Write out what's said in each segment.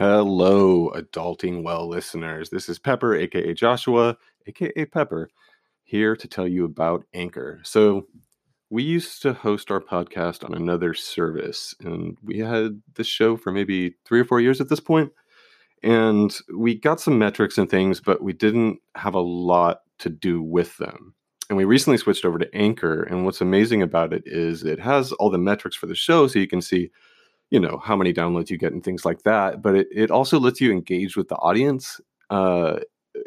Hello, adulting well listeners. This is Pepper, aka Joshua, aka Pepper, here to tell you about Anchor. So, we used to host our podcast on another service, and we had this show for maybe three or four years at this point. And we got some metrics and things, but we didn't have a lot to do with them. And we recently switched over to Anchor. And what's amazing about it is it has all the metrics for the show, so you can see you know how many downloads you get and things like that but it, it also lets you engage with the audience uh,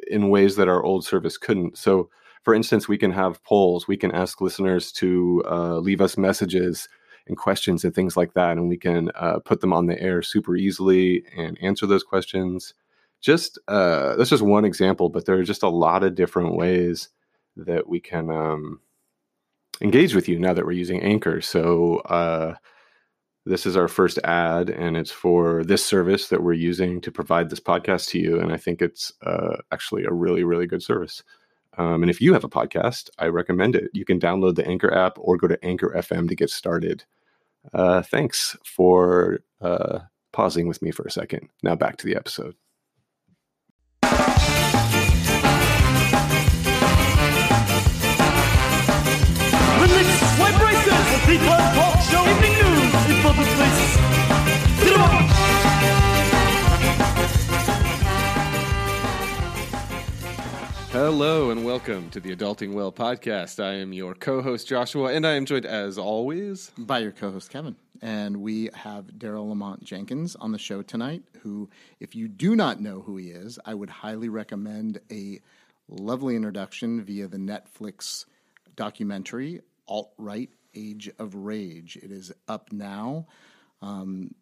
in ways that our old service couldn't. So for instance we can have polls we can ask listeners to uh, leave us messages and questions and things like that and we can uh, put them on the air super easily and answer those questions. Just uh, that's just one example but there are just a lot of different ways that we can um, engage with you now that we're using anchor. So uh, this is our first ad and it's for this service that we're using to provide this podcast to you and i think it's uh, actually a really really good service. Um, and if you have a podcast i recommend it. You can download the anchor app or go to anchor fm to get started. Uh, thanks for uh, pausing with me for a second. Now back to the episode hello and welcome to the adulting well podcast. I am your co-host joshua and i am joined as always by your co-host Kevin. And we have Daryle Lamont Jenkins on the show tonight, who, if you do not know who he is, I would highly recommend a lovely introduction via the Netflix documentary Alt Right Age of Rage. It is up now. Um,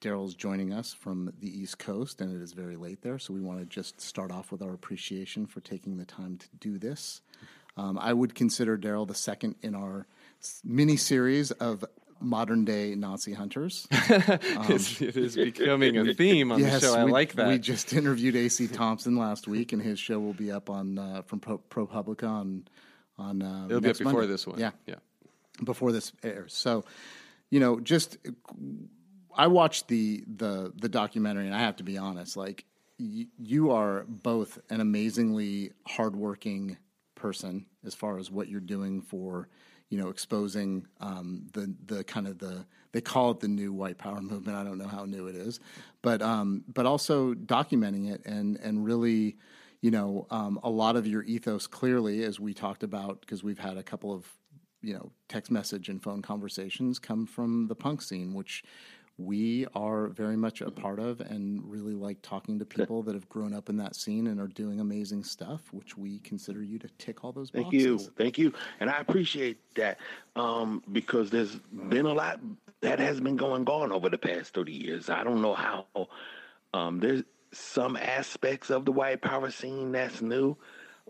Daryle's joining us from the East Coast, and it is very late there, so we want to just start off with our appreciation for taking the time to do this. Um, I would consider Daryle the second in our mini series of modern day Nazi hunters. It's- it is becoming a theme on the show i we, like that We just interviewed AC Thompson last week, and his show will be up on uh, from Pro, ProPublica on on. Uh, it'll be up next before Monday. this one Yeah, yeah before this airs. So, you know, just I watched the the the documentary, and I have to be honest, like y- you are both an amazingly hardworking person as far as what you're doing for you know exposing um, the the kind of the they call it the new white power movement. I don't know how new it is, but um, but also documenting it and and really you know um, a lot of your ethos clearly as we talked about because we've had a couple of you know text message and phone conversations come from the punk scene which we are very much a part of and really like talking to people that have grown up in that scene and are doing amazing stuff which we consider you to tick all those boxes. Thank you, thank you, and I appreciate that um, because there's been a lot that has been going on over the past thirty years. I don't know how. Um, there's some aspects of the white power scene that's new,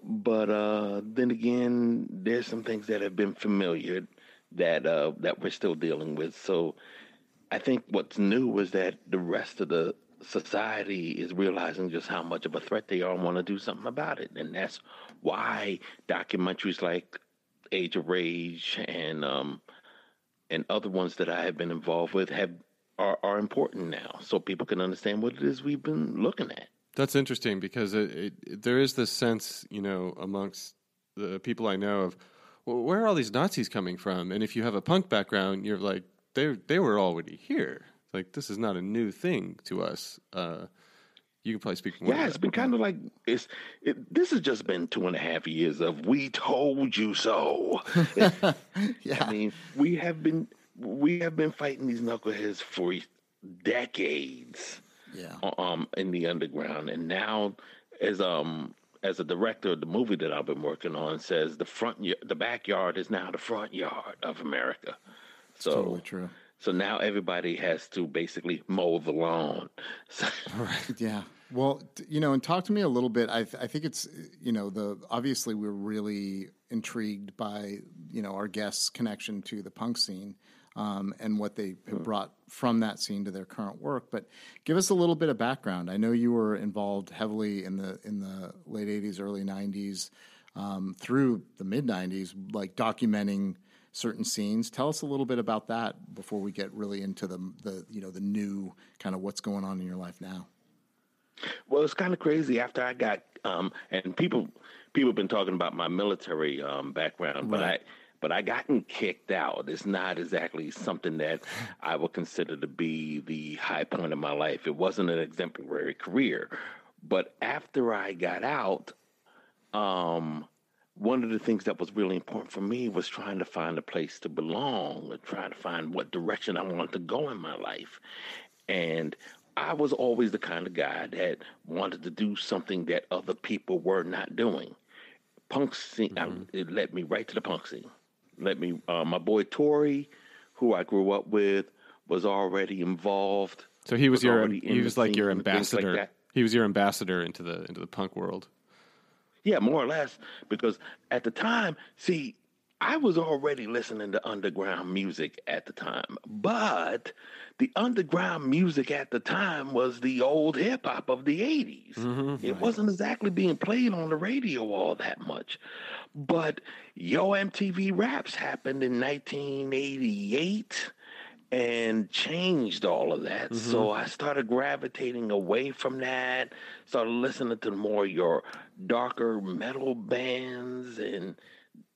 but uh, then again, there's some things that have been familiar that uh, that we're still dealing with. So, I think what's new was that the rest of the society is realizing just how much of a threat they are and want to do something about it. And that's why documentaries like Age of Rage and um, and other ones that I have been involved with have are, are important now, so people can understand what it is we've been looking at. That's interesting because it, it, there is this sense, you know, amongst the people I know of, well, where are all these Nazis coming from? And if you have a punk background, you're like, they they were already here. Like this is not a new thing to us. Uh, you can probably speak more. Yeah, it's been kind of like it's. It, this has just been two and a half years of "We told you so." yeah. I mean, we have been we have been fighting these knuckleheads for decades. Yeah. Um, in the underground, and now as um as a director of the movie that I've been working on says the front y- the backyard is now the front yard of America. So totally true. So now everybody has to basically mow the lawn. So, Yeah. Well, you know, and talk to me a little bit. I, th- I think it's, you know, the obviously we're really intrigued by, you know, our guests' connection to the punk scene um, and what they have brought from that scene to their current work. But give us a little bit of background. I know you were involved heavily in the in the late '80s, early '90s, um, through the mid '90s, like documenting certain scenes. Tell us a little bit about that before we get really into the the you know the new kind of what's going on in your life now. Well, it's kind of crazy. After I got, um, and people people have been talking about my military um, background, but Right. I but I gotten kicked out. It's not exactly something that I would consider to be the high point of my life. It wasn't an exemplary career, but after I got out, um, one of the things that was really important for me was trying to find a place to belong trying to find what direction I wanted to go in my life. And I was always the kind of guy that wanted to do something that other people were not doing. Punk scene, I, it led me right to the punk scene. Let me, uh, my boy Tori, who I grew up with, was already involved. So he was your he was like your things like ambassador. he was your ambassador into the into the punk world. Yeah, more or less. Because at the time, see, I was already listening to underground music at the time, but the underground music at the time was the old hip hop of the 80s. Mm-hmm. it wasn't exactly being played on the radio all that much. But Yo MTV Raps happened in 1988 and changed all of that. Mm-hmm. So I started gravitating away from that, started listening to more your darker metal bands and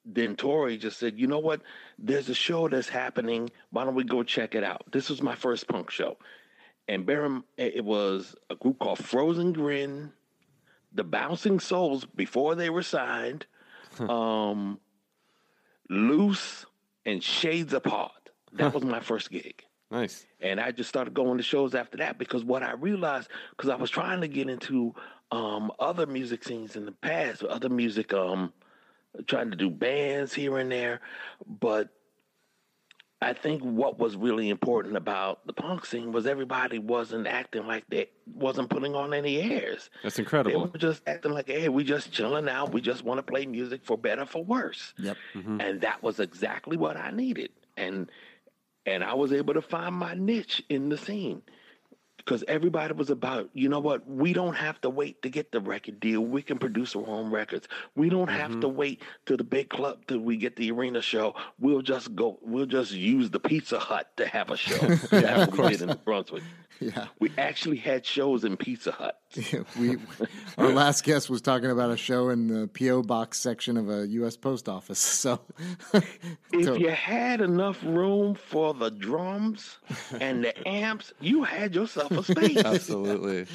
then Tori just said, "You know what? There's a show that's happening. Why don't we go check it out?" This was my first punk show, and bear it was a group called Frozen Grin, the Bouncing Souls before they were signed, um, Loose, and Shades Apart. That was my first gig. Nice. And I just started going to shows after that because what I realized, because I was trying to get into um, other music scenes in the past, other music, um, trying to do bands here and there. But I think what was really important about the punk scene was everybody wasn't acting like they wasn't putting on any airs. That's incredible. They were just acting like, hey, we just chilling out. We just want to play music for better, for worse Yep. Mm-hmm. and that was exactly what I needed. And and I was able to find my niche in the scene because everybody was about, you know what? We don't have to wait to get the record deal. We can produce our own records. We don't have to mm-hmm. wait to the big club till we get the arena show. We'll just go. We'll just use the Pizza Hut to have a show. That's what we did in New Brunswick. Yeah. We actually had shows in Pizza Hut. we our last guest was talking about a show in the PO box section of a U.S. post office. So, If So- you had enough room for the drums and the amps, you had yourself space. Absolutely.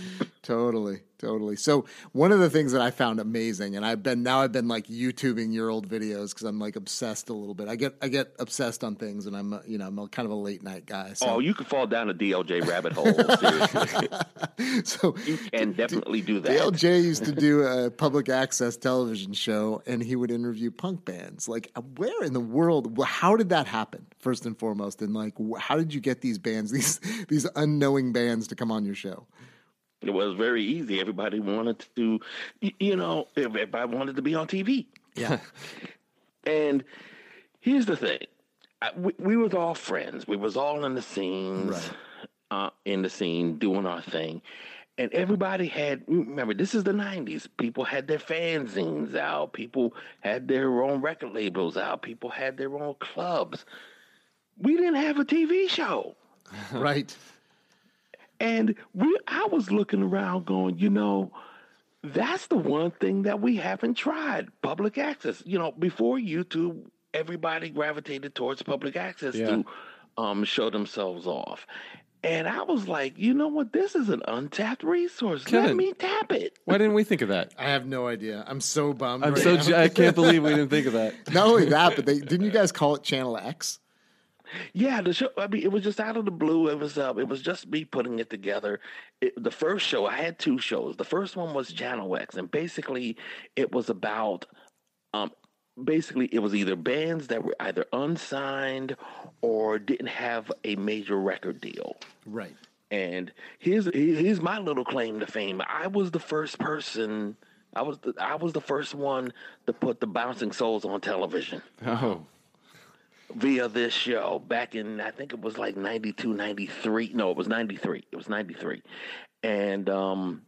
Totally, totally. So, one of the things that I found amazing, and I've been now I've been like YouTubing your old videos because I'm like obsessed a little bit. I get I get obsessed on things, and I'm you know I'm a, kind of a late night guy. So, Oh, you could fall down a DLJ rabbit hole. So you can definitely do that. DLJ used to do a public access television show, and he would interview punk bands. Like, where in the world? How did that happen? First and foremost, and like, how did you get these bands, these these unknowing bands, to come on your show? It was very easy. Everybody wanted to, you know, everybody wanted to be on TV. Yeah, And here's the thing: I, we, we was all friends. We was all in the scenes, Right. uh, in the scene, doing our thing. And everybody had. Remember, this is the '90s. People had their fanzines out. People had their own record labels out. People had their own clubs. We didn't have a TV show. right. And we, I was looking around going, you know, that's the one thing that we haven't tried public access. You know, before YouTube, everybody gravitated towards public access Yeah. to um, show themselves off. And I was like, you know what? This is an untapped resource. Let me tap it. Why didn't we think of that? I have no idea. I'm so bummed. I'm right so now. j- I can't believe we didn't think of that. Not only that, but they didn't you guys call it Channel X? Yeah, the show. I mean, it was just out of the blue. It was uh, it was just me putting it together. It, the first show, I had two shows. The first one was Channel X, and basically, it was about, um, basically, it was either bands that were either unsigned or didn't have a major record deal. Right. And here's here's my little claim to fame. I was the first person. I was the, I was the first one to put the Bouncing Souls on television Oh, via this show back in I think it was like 92 93 no it was 93 it was 93 and um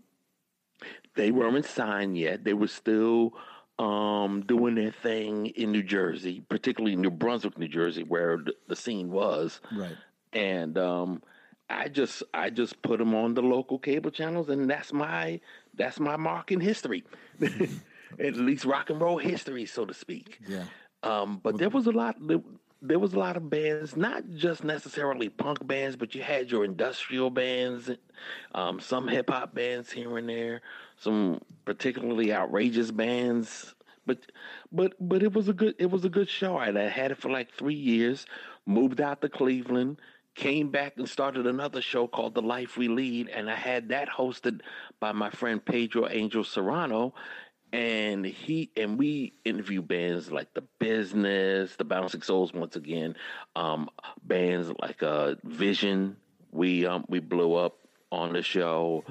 they weren't signed yet they were still um doing their thing in New Jersey particularly New Brunswick New Jersey where the, the scene was Right. and um I just I just put them on the local cable channels and that's my that's my mark in history at least rock and roll history so to speak Yeah. um, but there was a lot. There, was a lot of bands, not just necessarily punk bands, but you had your industrial bands, um, some hip hop bands here and there, some particularly outrageous bands. But but but it was a good it was a good show. I had it for like three years. Moved out to Cleveland. Came back and started another show called The Life We Lead, and I had that hosted by my friend Pedro Angel Serrano, and he and we interview bands like the business the bouncing souls once again um bands like uh vision. We um we blew up on the show.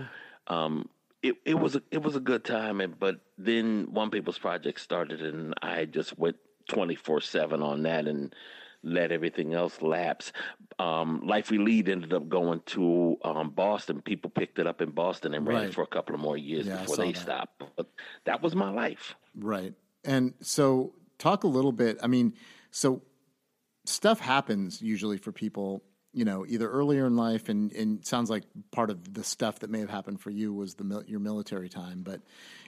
Um it, it was a it was a good time and but then one people's project started and i just went 24 7 on that and let everything else lapse. Um, Life We Lead ended up going to um, Boston. People picked it up in Boston and ran Right. it for a couple of more years Yeah, before they that. stopped. But that was my life. Right. And so talk a little bit. I mean, so stuff happens usually for people, you know, either earlier in life and, and sounds like part of the stuff that may have happened for you was the your military time, but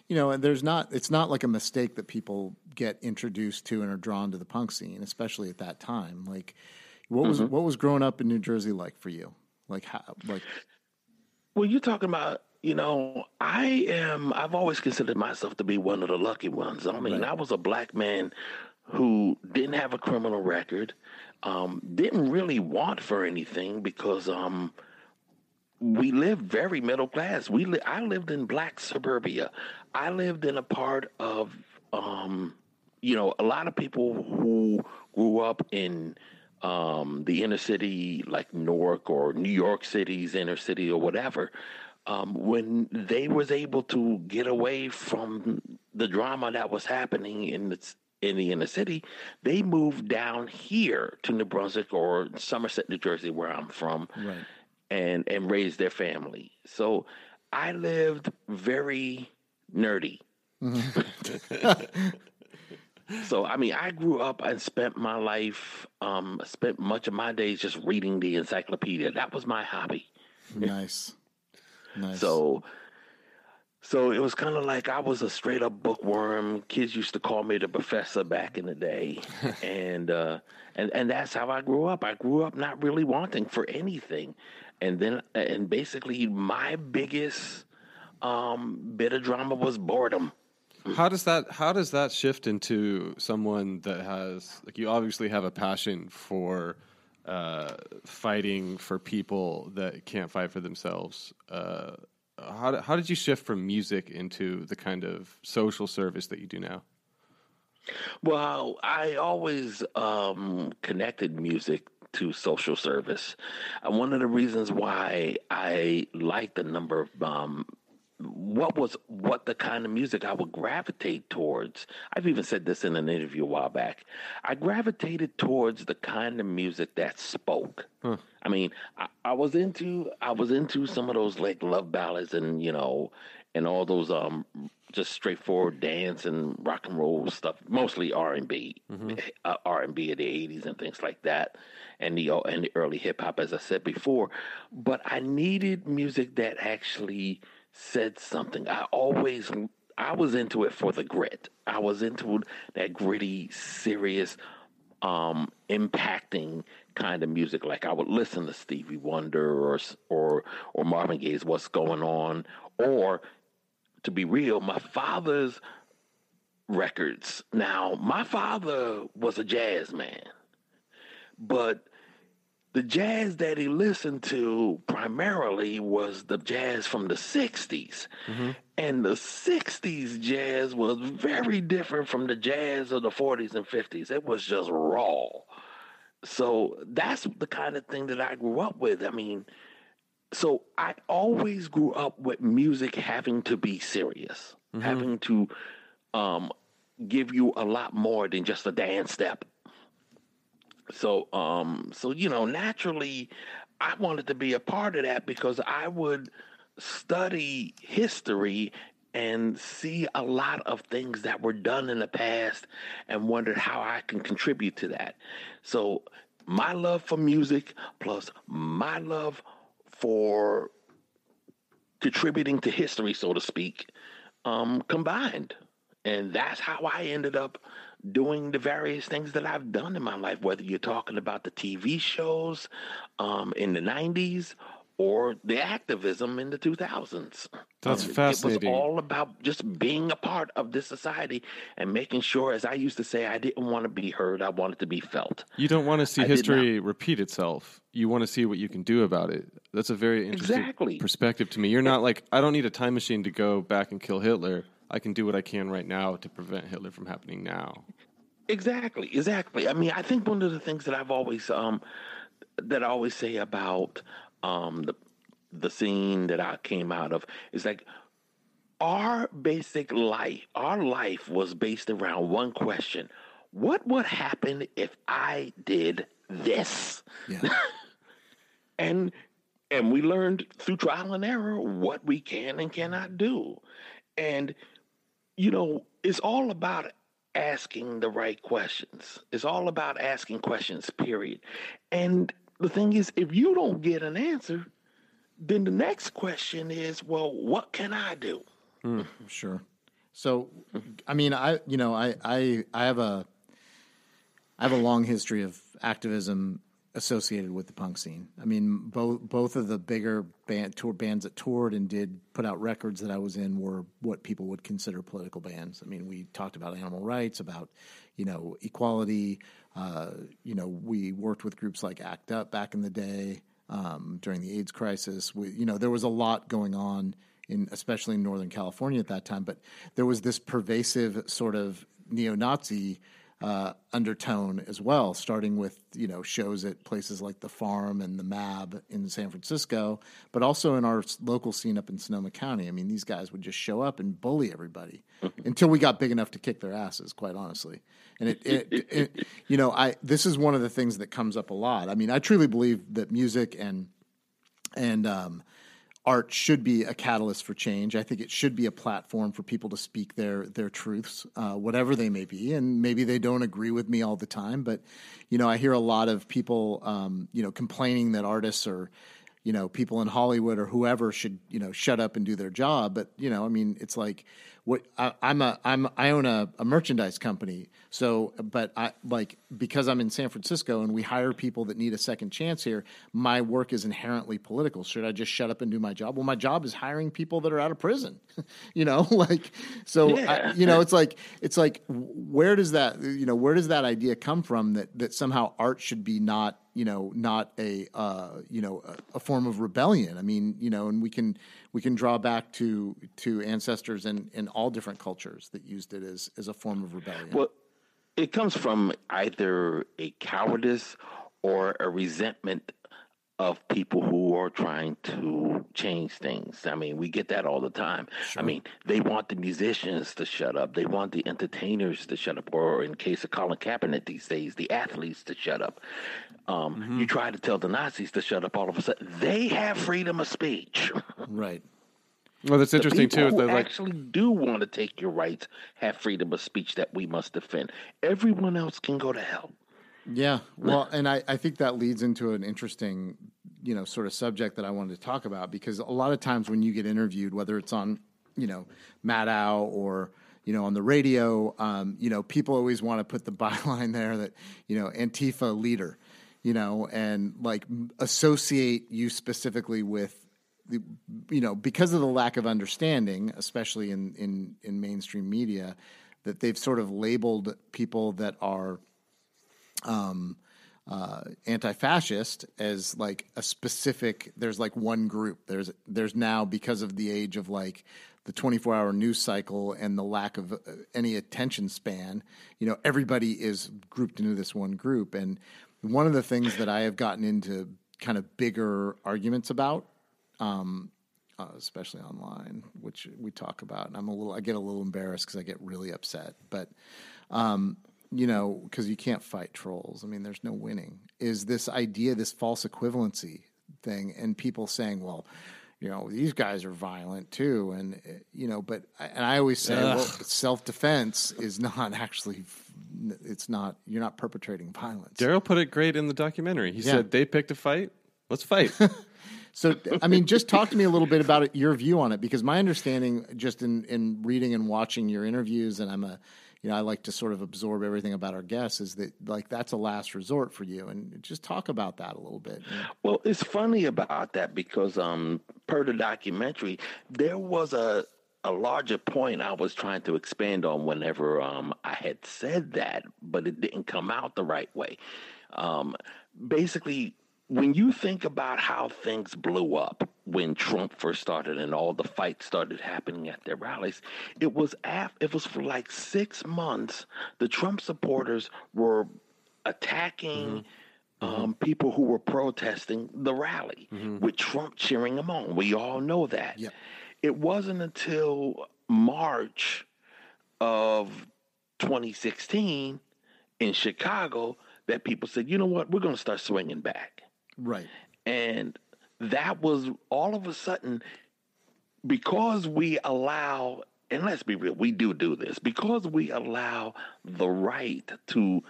you know, and there's not it's not like a mistake that people get introduced to and are drawn to the punk scene, especially at that time. Like what was mm-hmm. what was growing up in New Jersey like for you? Like how like Well, you're talking about, you know, I am, I've always considered myself to be one of the lucky ones. I mean, I was a black man who didn't have a criminal record, um, didn't really want for anything because, um, we lived very middle class. We li- I lived in black suburbia. I lived in a part of, um, you know, a lot of people who grew up in um, the inner city, like Newark or New York City's inner city or whatever. Um, when they was able to get away from the drama that was happening in the in the inner city, they moved down here to New Brunswick or Somerset, New Jersey, where I'm from right. and and raised their family. So I lived very nerdy. so I mean, I grew up and spent my life, um, spent much of my days just reading the encyclopedia. That was my hobby. Nice. Nice. So, so it was kind of like I was a straight up bookworm. Kids used to call me the professor back in the day, and uh, and and that's how I grew up. I grew up not really wanting for anything, and then and basically my biggest um, bit of drama was boredom. How does that how does that shift into someone that has like you obviously have a passion for uh, fighting for people that can't fight for themselves. Uh, how how did you shift from music into the kind of social service that you do now? Well, I always um, connected music to social service. And one of the reasons why I like the number of um, what was what the kind of music I would gravitate towards. I've even said this in an interview a while back. I gravitated towards the kind of music that spoke. I mean, I, I was into I was into some of those like love ballads and you know and all those um just straightforward dance and rock and roll stuff, mostly R and B, uh, R and B of the '80s and things like that, and the and the early hip hop, as I said before. But I needed music that actually said something. I always I was into it for the grit. I was into that gritty, serious um, impacting kind of music. Like I would listen to Stevie Wonder or or or Marvin Gaye's "What's Going On," or to be real, my father's records. Now, my father was a jazz man, but the jazz that he listened to primarily was the jazz from the 60s. Mm-hmm. And the 60s jazz was very different from the jazz of the 40s and 50s. It was just raw. So that's the kind of thing that I grew up with. I mean, so I always grew up with music having to be serious, mm-hmm. having to um, give you a lot more than just a dance step. So, um, so you know, naturally, I wanted to be a part of that because I would study history and see a lot of things that were done in the past and wondered how I can contribute to that. So, my love for music plus my love for contributing to history, so to speak, um, combined. And that's how I ended up doing the various things that I've done in my life, whether you're talking about the TV shows um, in the 90s or the activism in the 2000s. That's um, fascinating. It was all about just being a part of this society and making sure, as I used to say, I didn't want to be heard. I wanted to be felt. You don't want to see I history repeat itself. You want to see what you can do about it. That's a very interesting exactly. perspective to me. You're not like, I don't need a time machine to go back and kill Hitler. I can do what I can right now to prevent Hitler from happening now. Exactly, exactly. I mean, I think one of the things that I've always um that I always say about um, the the scene that I came out of is like our basic life, our life was based around one question: What would happen if I did this? Yeah. and and we learned through trial and error what we can and cannot do. And you know, it's all about asking the right questions. It's all about asking questions, period. And the thing is, if you don't get an answer, then the next question is, well, what can I do? Mm, sure. So, I mean, I you know, I I I have a I have a long history of activism associated with the punk scene. I mean, both both of the bigger band tour bands that toured and did put out records that I was in were what people would consider political bands. I mean, we talked about animal rights, about you know equality, uh, you know, we worked with groups like ACT UP back in the day um, during the AIDS crisis. We, you know, there was a lot going on in, especially in Northern California at that time. But there was this pervasive sort of neo-Nazi uh, undertone as well, starting with you know shows at places like the Farm and the Mab in San Francisco, but also in our local scene up in Sonoma County. I mean, these guys would just show up and bully everybody until we got big enough to kick their asses. Quite honestly, and it, it, it, you know, I this is one of the things that comes up a lot. I mean, I truly believe that music and and um, art should be a catalyst for change. I think it should be a platform for people to speak their their truths, uh, whatever they may be. And maybe they don't agree with me all the time, but you know, I hear a lot of people, um, you know, complaining that artists are you know people in Hollywood or whoever should you know shut up and do their job. But you know, I mean, it's like what I, am a I'm I own a, a, merchandise company. So, but I like because I'm in San Francisco and we hire people that need a second chance here. My work is inherently political. Should I just shut up and do my job? Well, my job is hiring people that are out of prison. you know, like so. Yeah. I, you know, it's like it's like where does that you know where does that idea come from that that somehow art should be not you know not a uh, you know a, a, form of rebellion. I mean you know, and we can we can draw back to to ancestors in in all different cultures that used it as as a form of rebellion. Well, it comes from either a cowardice or a resentment of people who are trying to change things. I mean, we get that all the time. Sure. I mean, they want the musicians to shut up. They want the entertainers to shut up, or in case of Colin Kaepernick these days, the athletes to shut up. Um, mm-hmm. You try to tell the Nazis to shut up. All of a sudden, they have freedom of speech. right. Well, that's interesting too. Who like... actually do want to take your rights have freedom of speech that we must defend. Everyone else can go to hell. Yeah. Well, and I, I think that leads into an interesting, you know, sort of subject that I wanted to talk about because a lot of times when you get interviewed, whether it's on, you know, Maddow or, you know, on the radio, um, you know, people always want to put the byline there that, you know, Antifa leader, you know, and like associate you specifically with the, you know, because of the lack of understanding, especially in, in, in mainstream media, that they've sort of labeled people that are um, uh, anti-fascist as like a specific. There's like one group. There's there's now because of the age of like the 24 hour news cycle and the lack of uh, any attention span. You know, everybody is grouped into this one group, and one of the things that I have gotten into kind of bigger arguments about. Um, uh, especially online, which we talk about. And I'm a little, I get a little embarrassed because I get really upset. But, um, you know, because you can't fight trolls. I mean, there's no winning. Is this idea, this false equivalency thing, and people saying, well, you know, these guys are violent too, and uh, you know, but and I always say, Ugh. well, self defense is not actually, it's not. You're not perpetrating violence. Daryle put it great in the documentary. He yeah. said they picked a fight. Let's fight. So, I mean, just talk to me a little bit about it, your view on it, because my understanding, just in, in reading and watching your interviews, and I'm a, you know, I like to sort of absorb everything about our guests, is that like that's a last resort for you, and just talk about that a little bit. Well, it's funny about that because, um, per the documentary, there was a a larger point I was trying to expand on whenever um, I had said that, but it didn't come out the right way. Um, basically, when you think about how things blew up when Trump first started and all the fights started happening at their rallies, it was af- it was for like six months. The Trump supporters were attacking. Mm-hmm. Um, people who were protesting the rally mm-hmm. with Trump cheering them on. We all know that. Yep. It wasn't until March of 2016 in Chicago that people said, you know what, we're going to start swinging back. Right. And that was all of a sudden because we allow, and let's be real, we do do this, because we allow the right to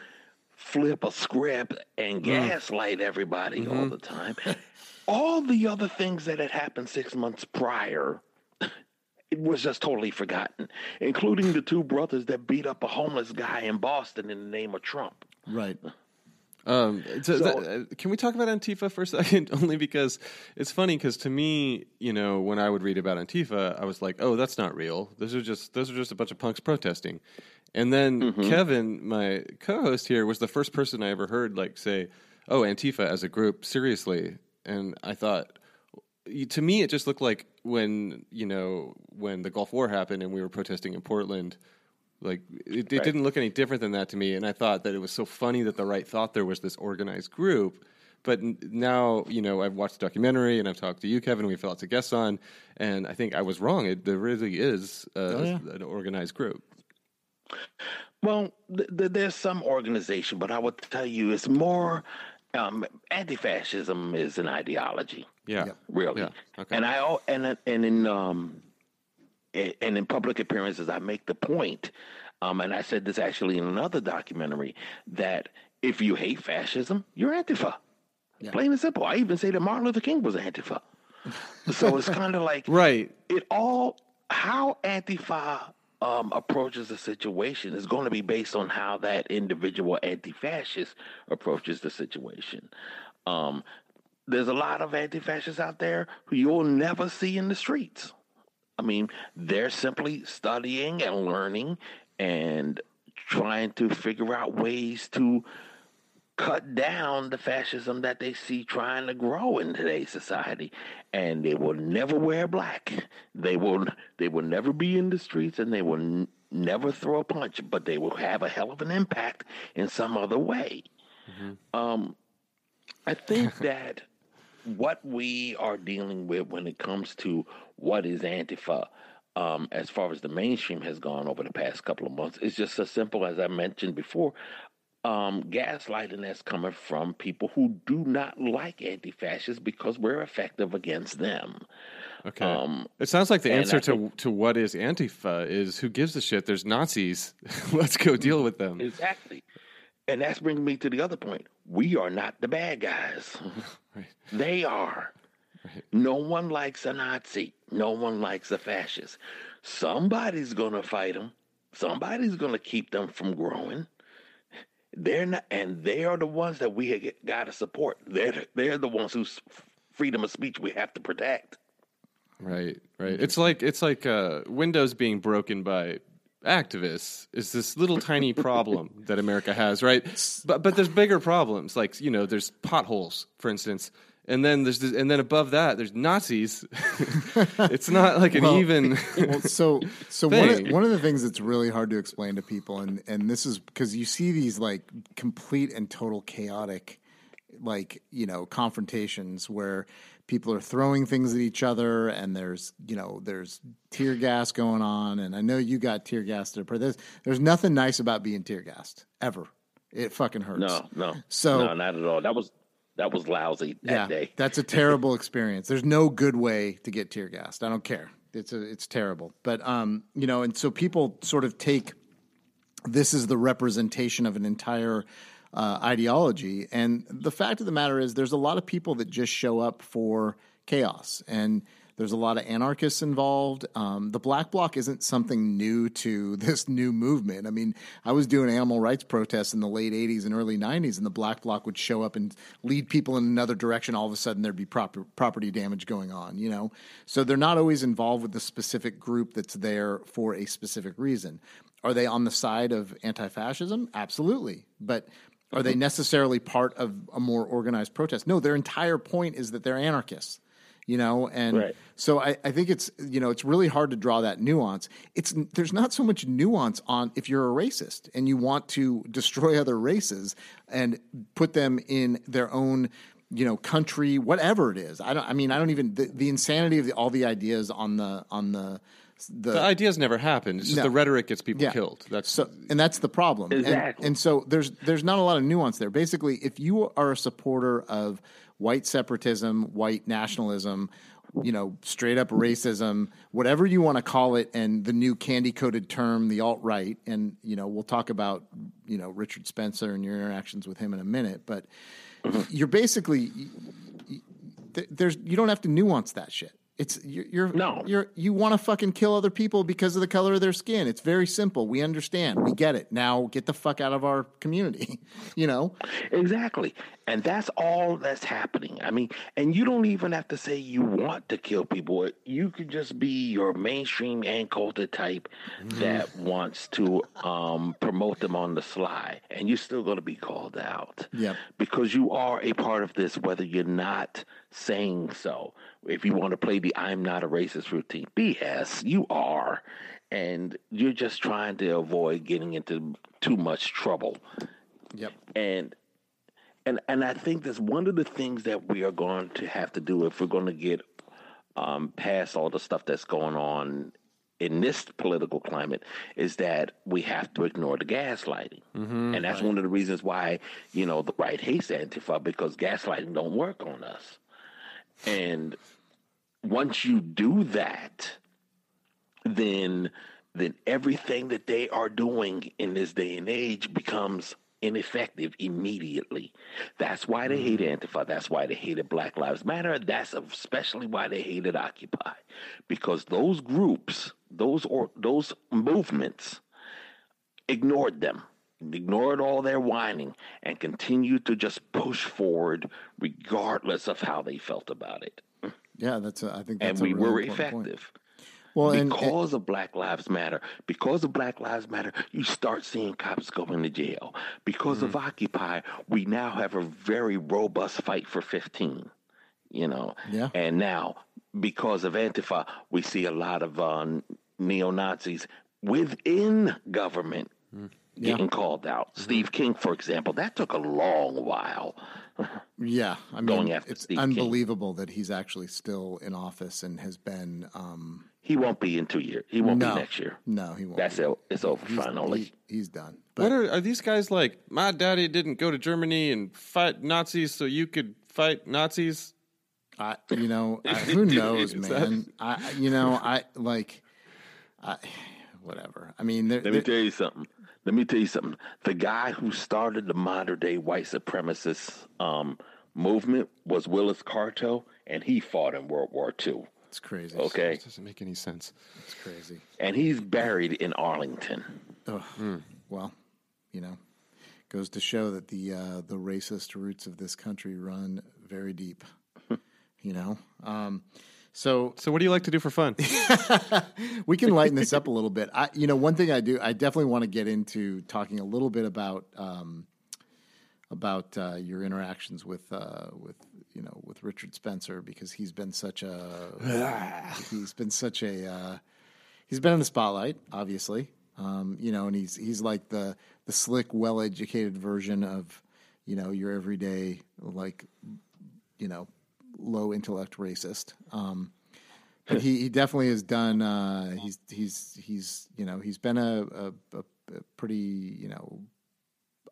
flip a script and mm. gaslight everybody mm-hmm. all the time. all the other things that had happened six months prior it was just totally forgotten, including the two brothers that beat up a homeless guy in Boston in the name of Trump. Right. Um, so, so that, uh, can we talk about Antifa for a second? Only because it's funny because to me, you know, when I would read about Antifa, I was like, "Oh, that's not real. Those are just those are just a bunch of punks protesting." And then mm-hmm. Kevin, my co-host here, was the first person I ever heard like say, "Oh, Antifa as a group, seriously." And I thought, to me, it just looked like when you know when the Gulf War happened and we were protesting in Portland like it, it right. didn't look any different than that to me, and I thought that it was so funny that the right thought there was this organized group. But now, you know, I've watched the documentary and I've talked to you, Kevin. We've had lots of guests on, and I think I was wrong. It, there really is a, oh, yeah. an organized group. Well, th- th- there's some organization, but I would tell you it's more um, anti-fascism is an ideology. Yeah, really. Yeah. Okay. And I and and in um, and in public appearances, I make the point, um, and I said this actually in another documentary, that if you hate fascism, you're Antifa. Yeah. Plain and simple. I even say that Martin Luther King was Antifa. so it's kind of like right. It all how Antifa um, approaches the situation is going to be based on how that individual anti-fascist approaches the situation. Um, there's a lot of anti-fascists out there who you'll never see in the streets. I mean, they're simply studying and learning and trying to figure out ways to cut down the fascism that they see trying to grow in today's society. And they will never wear black. They will they will never be in the streets and they will n- never throw a punch but they will have a hell of an impact in some other way. Mm-hmm. um, i think that what we are dealing with when it comes to what is Antifa, um, as far as the mainstream has gone over the past couple of months, is just as simple as I mentioned before. Um, gaslighting that's coming from people who do not like anti fascists because we're effective against them. Okay. Um, it sounds like the answer to to what is Antifa is who gives a shit. There's Nazis. Let's go deal with them. Exactly. And that's bringing me to the other point. We are not the bad guys. right. They are. Right. No one likes a Nazi. No one likes a fascist. Somebody's going to fight them. somebody's going to keep them from growing. They're not, and they are the ones that we got to support. They're they're the ones whose freedom of speech we have to protect. Right, right. It's like it's like uh, Windows being broken by activists is this little tiny problem that America has, right? But but there's bigger problems, like you know, there's potholes, for instance, and then there's this, and then above that there's Nazis. it's not like an Well, even. well, so so one of, one of the things that's really hard to explain to people, and and this is because you see these like complete and total chaotic, like you know confrontations where people are throwing things at each other, and there's you know there's tear gas going on, and I know you got tear gassed. But there's there's nothing nice about being tear gassed ever. It fucking hurts. No, no, So- no, not at all. That was that was lousy that yeah, day. that's a terrible experience. There's no good way to get tear gassed. I don't care. It's a, it's terrible. But um, you know, and so people sort of take this is the representation of an entire uh, ideology, and the fact of the matter is, there's a lot of people that just show up for chaos, and there's a lot of anarchists involved. Um, the Black Bloc isn't something new to this new movement. I mean, I was doing animal rights protests in the late 80s and early 90s, and the Black Bloc would show up and lead people in another direction. All of a sudden, there'd be proper, property damage going on, you know? So they're not always involved with the specific group that's there for a specific reason. Are they on the side of anti fascism? Absolutely. But are they necessarily part of a more organized protest? No, their entire point is that they're anarchists you know and Right. so I, I think it's you know it's really hard to draw that nuance it's there's not so much nuance on if you're a racist and you want to destroy other races and put them in their own you know country whatever it is i don't i mean i don't even the, the insanity of the, all the ideas on the on the the, the ideas never happen. It's just No. the rhetoric gets people Yeah. killed. That's so, and that's the problem. And- Exactly. And, so there's there's not a lot of nuance there. Basically, if you are a supporter of white separatism, white nationalism, you know, straight up racism, whatever you want to call it, and the new candy coated term, the alt right, and you know, we'll talk about you know Richard Spencer and your interactions with him in a minute, but mm-hmm. you're basically there's you don't have to nuance that shit. It's you're, you're No. you're you want to fucking kill other people because of the color of their skin. It's very simple. We understand. We get it. Now get the fuck out of our community. you know? Exactly. And that's all that's happening. I mean, and you don't even have to say you want to kill people. You could just be your mainstream and culture type that wants to um, promote them on the sly. And you're still going to be called out. Yep. Because you are a part of this, whether you're not saying so. If you want to play the I'm not a racist routine, BS, you are. And you're just trying to avoid getting into too much trouble. Yep. and and and I think that's one of the things that we are going to have to do if we're going to get um, past all the stuff that's going on in this political climate is that we have to ignore the gaslighting, and that's one of the reasons why you know the right hates Antifa because gaslighting don't work on us, and once you do that, then then everything that they are doing in this day and age becomes ineffective immediately. That's why they hate mm-hmm. Antifa. That's why they hated Black Lives Matter. That's especially why they hated Occupy, because those groups, those or those movements, ignored them. Ignored all their whining and continued to just push forward regardless of how they felt about it. Yeah, that's a, I think And that's we really were important point. effective Well, and, and because of Black Lives Matter, because of Black Lives Matter, you start seeing cops going to jail. Because of Occupy, we now have a very robust fight for 15. You know, Yeah. and now because of Antifa, we see a lot of uh, neo Nazis within government getting called out. Steve King, for example, that took a long while. yeah, I mean, going after it's Steve King. unbelievable that he's actually still in office and has been. Um, He won't be in two years. He won't no, be next year. no, he won't. That's be. it. It's over He's, finally. he- he's done. what But are are these guys like? My daddy didn't go to Germany and fight Nazis, so you could fight Nazis. I, you know, I, who knows, Is man? I, you know, I like, I, whatever. I mean, there, Let me there- tell you something. Let me tell you something. The guy who started the modern day white supremacist um, movement was Willis Carto, and he fought in World War II. It's crazy. Okay, It doesn't make any sense. It's crazy. and he's buried in Arlington. Ugh. Well, you know, goes to show that the uh, the racist roots of this country run very deep. you know, um, so So, what do you like to do for fun? we can lighten this up a little bit. I, you know, one thing I do, I definitely want to get into talking a little bit about um, about uh, your interactions with uh, with you know with Richard Spencer because he's been such a he's been such a uh, he's been in the spotlight, obviously. Um, you know, and he's he's like the the slick, well educated version of you know your everyday like you know low intellect racist. Um, but he, he definitely has done. Uh, he's he's he's you know he's been a, a, a, a pretty you know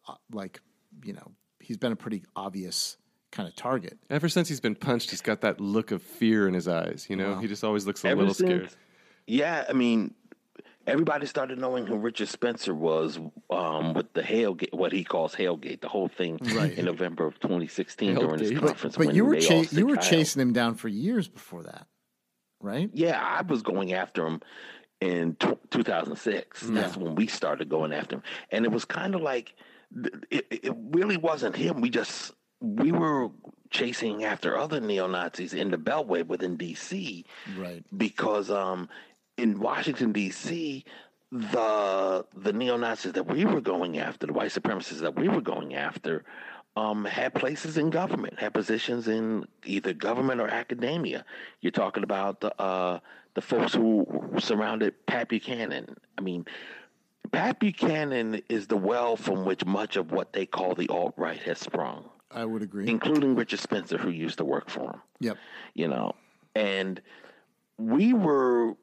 uh, like you know he's been a pretty obvious kind of target. Ever since he's been punched, he's got that look of fear in his eyes. You know, he just always looks a little since- scared. Yeah, I mean, everybody started knowing who Richard Spencer was um, with the Hailgate, what he calls Hailgate, the whole thing in November of 2016 during his Hailgate. But, conference. but when you were cha- you were chasing him down for years before that, right? Yeah, I was going after him in t- 2006. That's when we started going after him, and it was kind of like it, it really wasn't him. We just we were chasing after other neo Nazis in the Beltway within D.C. Right. because um, in Washington D.C. the the neo Nazis that we were going after, the white supremacists that we were going after, um, had places in government, had positions in either government or academia. You're talking about the uh, the folks who surrounded Pat Buchanan. I mean, Pat Buchanan is the well from which much of what they call the alt right has sprung, I would agree. including Richard Spencer, who used to work for him Yep. you know and we were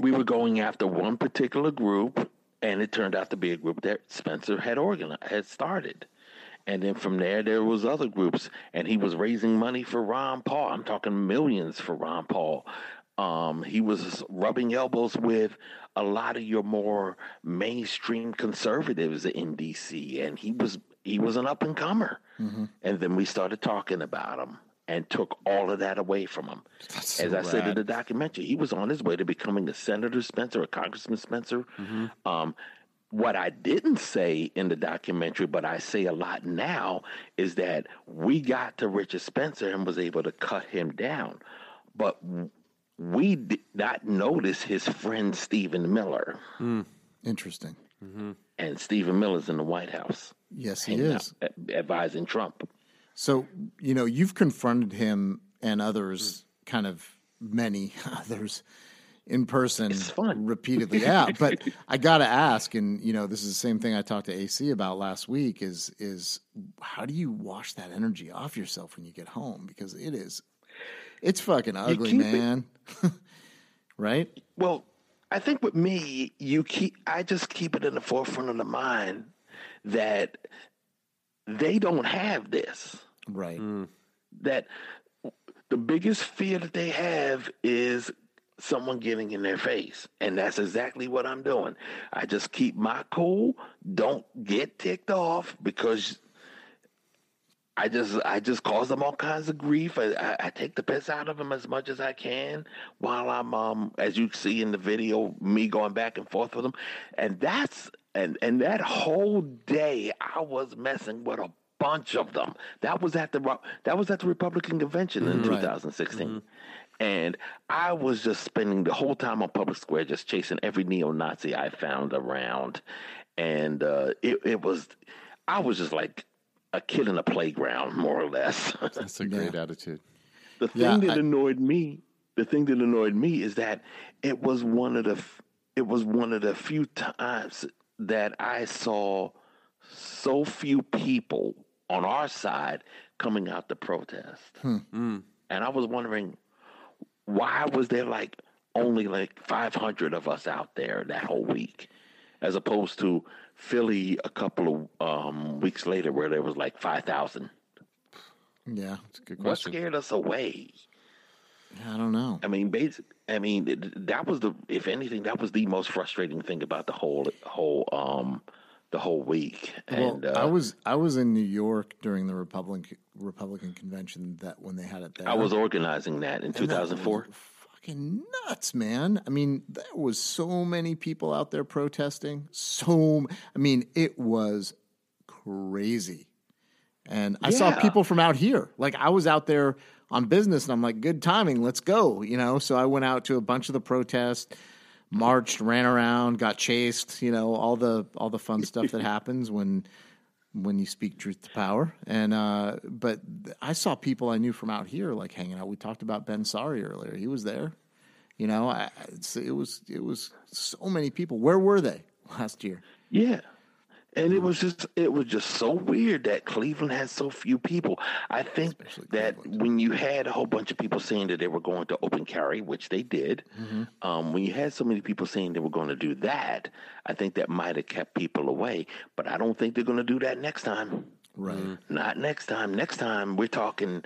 we were going after one particular group and it turned out to be a group that spencer had organized had started. And then from there there was other groups and he was raising money for ron paul. I'm talking millions for ron paul. Um, he was rubbing elbows with a lot of your more mainstream conservatives in DC, and he was he was an up and comer. And then we started talking about him and took all of that away from him. As I said in the documentary, he was on his way to becoming a Senator Spencer, a Congressman Spencer. Mm-hmm. Um, what I didn't say in the documentary, but I say a lot now, is that we got to Richard Spencer and was able to cut him down. But we did not notice his friend Stephen Miller. Hmm. Interesting. Mm-hmm. And Stephen Miller's in the White House, Yes, he is. advising Trump. So, you know, you've confronted him and others, kind of many others, in person repeatedly. Yeah, but I got to ask, and you know, this is the same thing I talked to AC about last week. Is is how do you wash that energy off yourself when you get home? Because it is, it's fucking ugly, keep it- man. right? Well, I think with me, you keep. I just keep it in the forefront of the mind that they don't have this. Right. That the biggest fear that they have is someone getting in their face, and that's exactly what I'm doing. I just keep my cool. Don't get ticked off because I just I just cause them all kinds of grief. I, I, I take the piss out of them as much as I can while I'm um as you see in the video me going back and forth with them, and that's and and that whole day I was messing with a bunch of them. That was at the that was at the Republican convention in 2016. And I was just spending the whole time on public square, just chasing every neo-Nazi I found around, and uh, it, it was, I was just like a kid in a playground, more or less. That's a great attitude. the thing Yeah, that I- annoyed me, the thing that annoyed me is that it was one of the, it was one of the few times that I saw so few people on our side coming out to protest, and I was wondering why was there like only like 500 of us out there that whole week as opposed to philly a couple of um, weeks later where there was like 5000 Yeah. That's a good question. what question. scared us away I don't know. i mean basic i mean that was the if anything that was the most frustrating thing about the whole whole um the whole week. Well, And uh, I was I was in New York during the Republican Republican convention that when they had it there. I was organizing that in And that 2004. Fucking nuts, man! I mean, there was so many people out there protesting. So, I mean, it was crazy. And I saw people from out here. Like I was out there on business, and I'm like, "Good timing, let's go." You know, so I went out to a bunch of the protests, marched, ran around, got chased. You know, all the all the fun stuff that happens when when you speak truth to power. And uh, but I saw people I knew from out here like hanging out. We talked about Ben Sari earlier. He was there. You know, I, it's, it was it was so many people. Where were they last year? Yeah. And it was just it was just so weird that Cleveland had so few people. I think Especially that Cleveland. when you had a whole bunch of people saying that they were going to open carry, which they did, Mm-hmm. um, when you had so many people saying they were going to do that, I think that might have kept people away. But I don't think they're going to do that next time. Right. Not next time. Next time we're talking.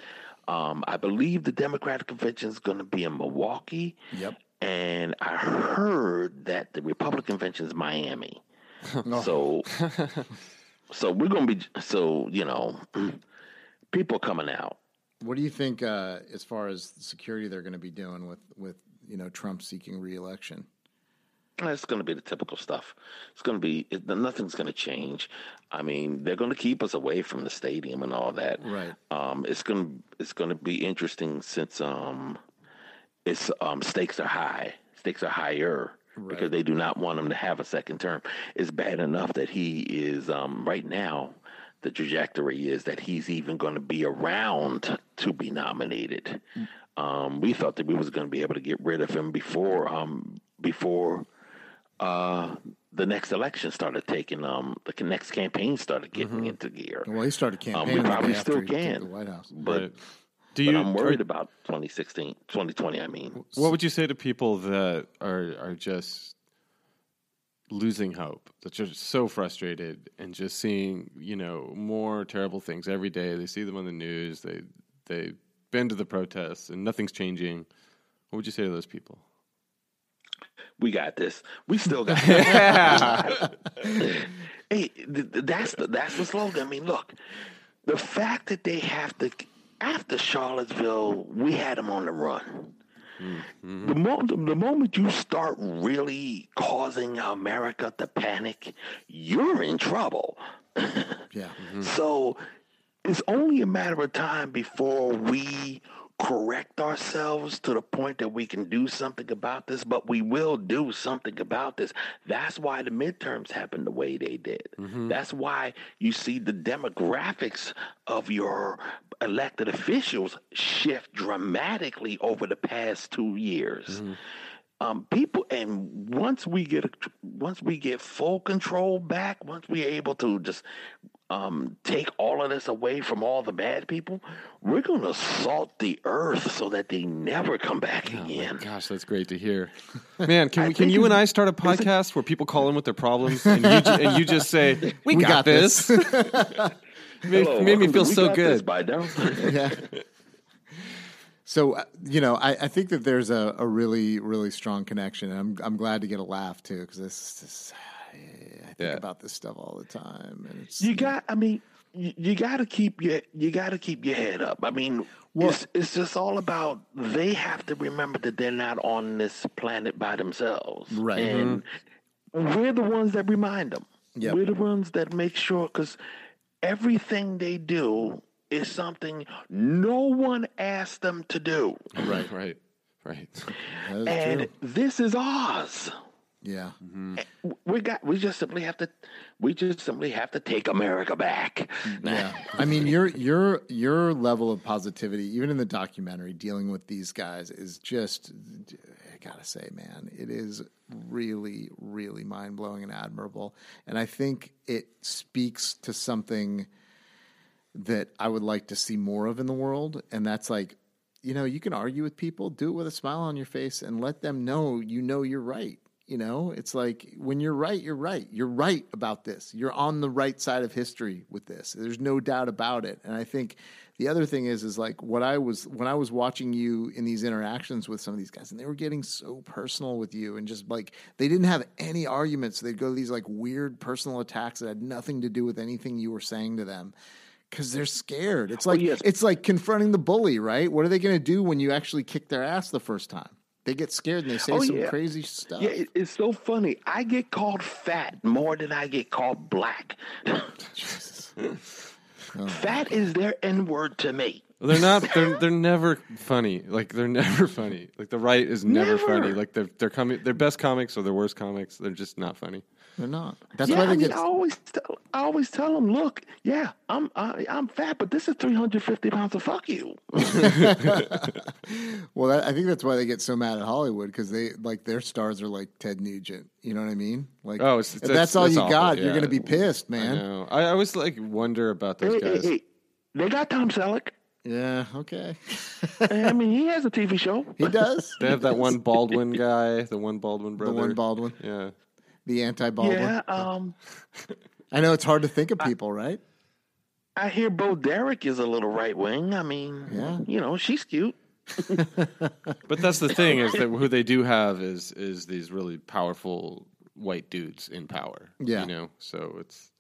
Um, I believe the Democratic convention is going to be in Milwaukee. Yep. And I heard that the Republican convention is Miami. So, so we're gonna be so you know, people coming out. What do you think uh, as far as security they're going to be doing with with you know Trump seeking reelection? It's going to be the typical stuff. It's going to be it, nothing's going to change. I mean, they're going to keep us away from the stadium and all that. Right. Um, it's going to it's going to be interesting since um, it's um, stakes are high. Stakes are higher because they do not want him to have a second term. It's bad enough that he is um, right now. The trajectory is that he's even going to be around to be nominated. Um, we thought that we was going to be able to get rid of him before um, before uh, the next election started taking um, the next campaign started getting into gear. Well, he started Um, campaigning we the day probably after still he can, the White House. but Right. Do but you? I'm worried are- about 2016, 2020. I mean, what would you say to people that are are just losing hope? That are so frustrated and just seeing you know more terrible things every day. They see them on the news. They they've been to the protests and nothing's changing. What would you say to those people? we got this. We still got. hey, th- th- that's the that's the slogan. I mean, look, the fact that they have to after Charlottesville, we had them on the run. Mm-hmm. The moment the moment you start really causing America to panic, you're in trouble. Yeah. So it's only a matter of time before we correct ourselves to the point that we can do something about this, but we will do something about this. That's why the midterms happened the way they did. Mm-hmm. That's why you see the demographics of your elected officials shift dramatically over the past two years mm-hmm. Um, people and once we get once we get full control back once we're able to just um, take all of this away from all the bad people we're going to salt the earth so that they never come back again Gosh, that's great to hear. Man, can we, can you and I start a podcast where people call in with their problems and you, ju- and you just say, "We, got, got this." made, Hello, made me feel so Got This good. by Daryle. yeah. So uh, you know, I, I think that there's a, a really really strong connection, and I'm I'm glad to get a laugh too because this, this I think Yeah. about this stuff all the time, and it's you got i mean you, you got to keep your you got to keep your head up i mean Well- it's, it's just all about they have to remember that they're not on this planet by themselves Right. and we're the ones that remind them Yep. we're the ones that make sure because everything they do is something no one asked them to do Right, right, right. and true. this is ours Yeah, mm-hmm. we got we just simply have to we just simply have to take america back yeah. I mean, your your your level of positivity, even in the documentary, dealing with these guys is just. I gotta say, man, it is really, really mind blowing and admirable, and I think it speaks to something that I would like to see more of in the world, and that's like, you know, you can argue with people, do it with a smile on your face, and let them know you know you're right. You know, it's like when you're right, you're right. You're right about this. You're on the right side of history with this. There's no doubt about it. And I think the other thing is, is like what I was when I was watching you in these interactions with some of these guys, and they were getting so personal with you, and just like they didn't have any arguments. They'd go to these like weird personal attacks that had nothing to do with anything you were saying to them. Because they're scared. It's like yes. it's like confronting the bully, right? What are they going to do when you actually kick their ass the first time? They get scared and they say Oh, some yeah. crazy stuff. Yeah, it, it's so funny. I get called fat more than I get called black. fat is their N word to me. They're not. They're they're never funny. Like they're never funny. Like the right is never, Never. funny. Like they're they're coming. Their best comics or their worst comics. They're just not funny. They're not. That's yeah, why I, they mean, get. I always tell, I always tell them, look, yeah, I'm I, I'm fat, but this is 350 pounds of fuck you. Well, that, I think that's why they get so mad at Hollywood because they like their stars are like Ted Nugent. You know what I mean? Like, Oh, it's- if that's- that's, all that's you awful, got, you're going to be pissed, I man. know. I, I always like wonder about those hey, guys. hey, they got Tom Selleck. Yeah. Okay. I mean, he has a TV show. he does. They have that one Baldwin guy, the one Baldwin brother. the brother. one Baldwin, Yeah. The anti-Baldwin. Yeah, um, I know it's hard to think of people, right? I hear Bo Derek is a little right wing. I mean, Yeah. you know, she's cute. But that's the thing is that who they do have is is these really powerful white dudes in power. Yeah. You know, so it's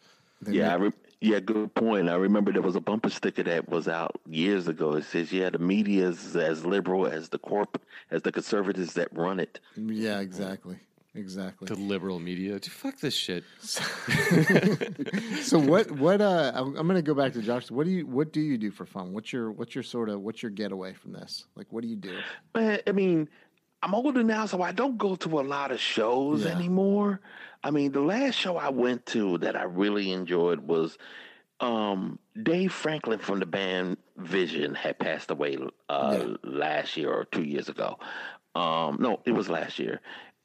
Yeah, I re- yeah, good point. I remember there was a bumper sticker that was out years ago. It says, "Yeah, the media is as liberal as the corp as the conservatives that run it." yeah, exactly, exactly. the liberal media. Dude, Fuck this shit. So what? What? Uh, I'm, I'm going to go back to Josh. What do you? What do you do for fun? What's your? What's your sort of? What's your getaway from this? Like, what do you do? Man, I mean, I'm older now, so I don't go to a lot of shows Yeah. anymore. I mean, the last show I went to that I really enjoyed was um, Dave Franklin from the band Vision had passed away uh, Yeah. last year or two years ago. Um, no, it was last year,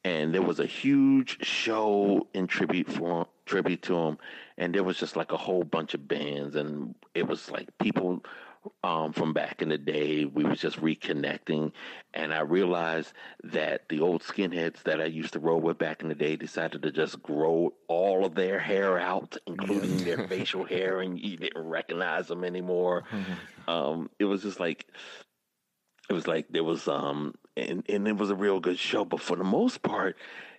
and there was a huge show in tribute for tribute to him, and there was just like a whole bunch of bands, and it was like people um, from back in the day. We was just reconnecting, and I realized that the old skinheads that I used to roll with back in the day decided to just grow all of their hair out, including their facial hair, and you didn't recognize them anymore. um, it was just like it was like there was um and and it was a real good show but for the most part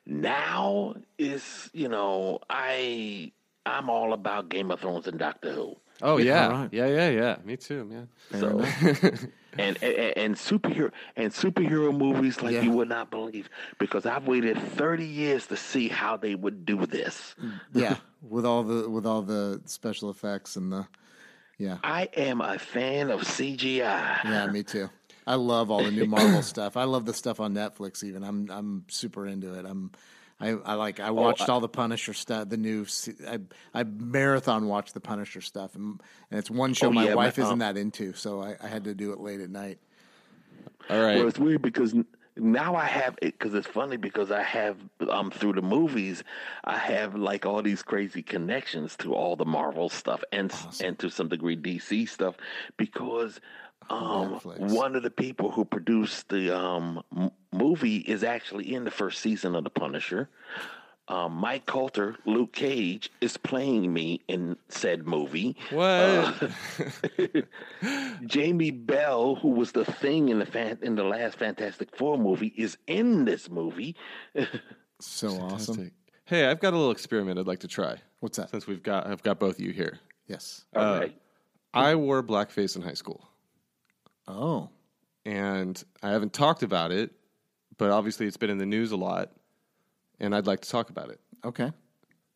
now is you know i i'm all about game of thrones and doctor who Oh yeah. right. Yeah, yeah, yeah. Me too, man. so and, and and superhero and superhero movies like Yeah. you would not believe because i've waited 30 years to see how they would do this Yeah, with all the with all the special effects and the yeah, i am a fan of cgi yeah, me too. I love all the new Marvel stuff. I love the stuff on Netflix. Even I'm I'm super into it. I'm I, I like I watched all the Punisher stuff. The new I I marathon watched the Punisher stuff, and, and it's one show Oh, my yeah, wife ma- isn't um, that into, so I, I had to do it late at night. All right. Well, it's weird because n- now I have it because it's funny because I have um through the movies I have like all these crazy connections to all the Marvel stuff and s and to some degree DC stuff because um Netflix. one of the people who produced the um m- movie is actually in the first season of The Punisher. Um, Mike Colter, Luke Cage, is playing me in said movie. what? Jamie Bell, who was the thing in the fan, in the last Fantastic Four movie, is in this movie. So awesome. Hey, I've got a little experiment I'd like to try. What's that? Since we've got I've got both of you here. Yes. All right. I wore blackface in high school. Oh, and I haven't talked about it, but obviously it's been in the news a lot, and I'd like to talk about it. okay.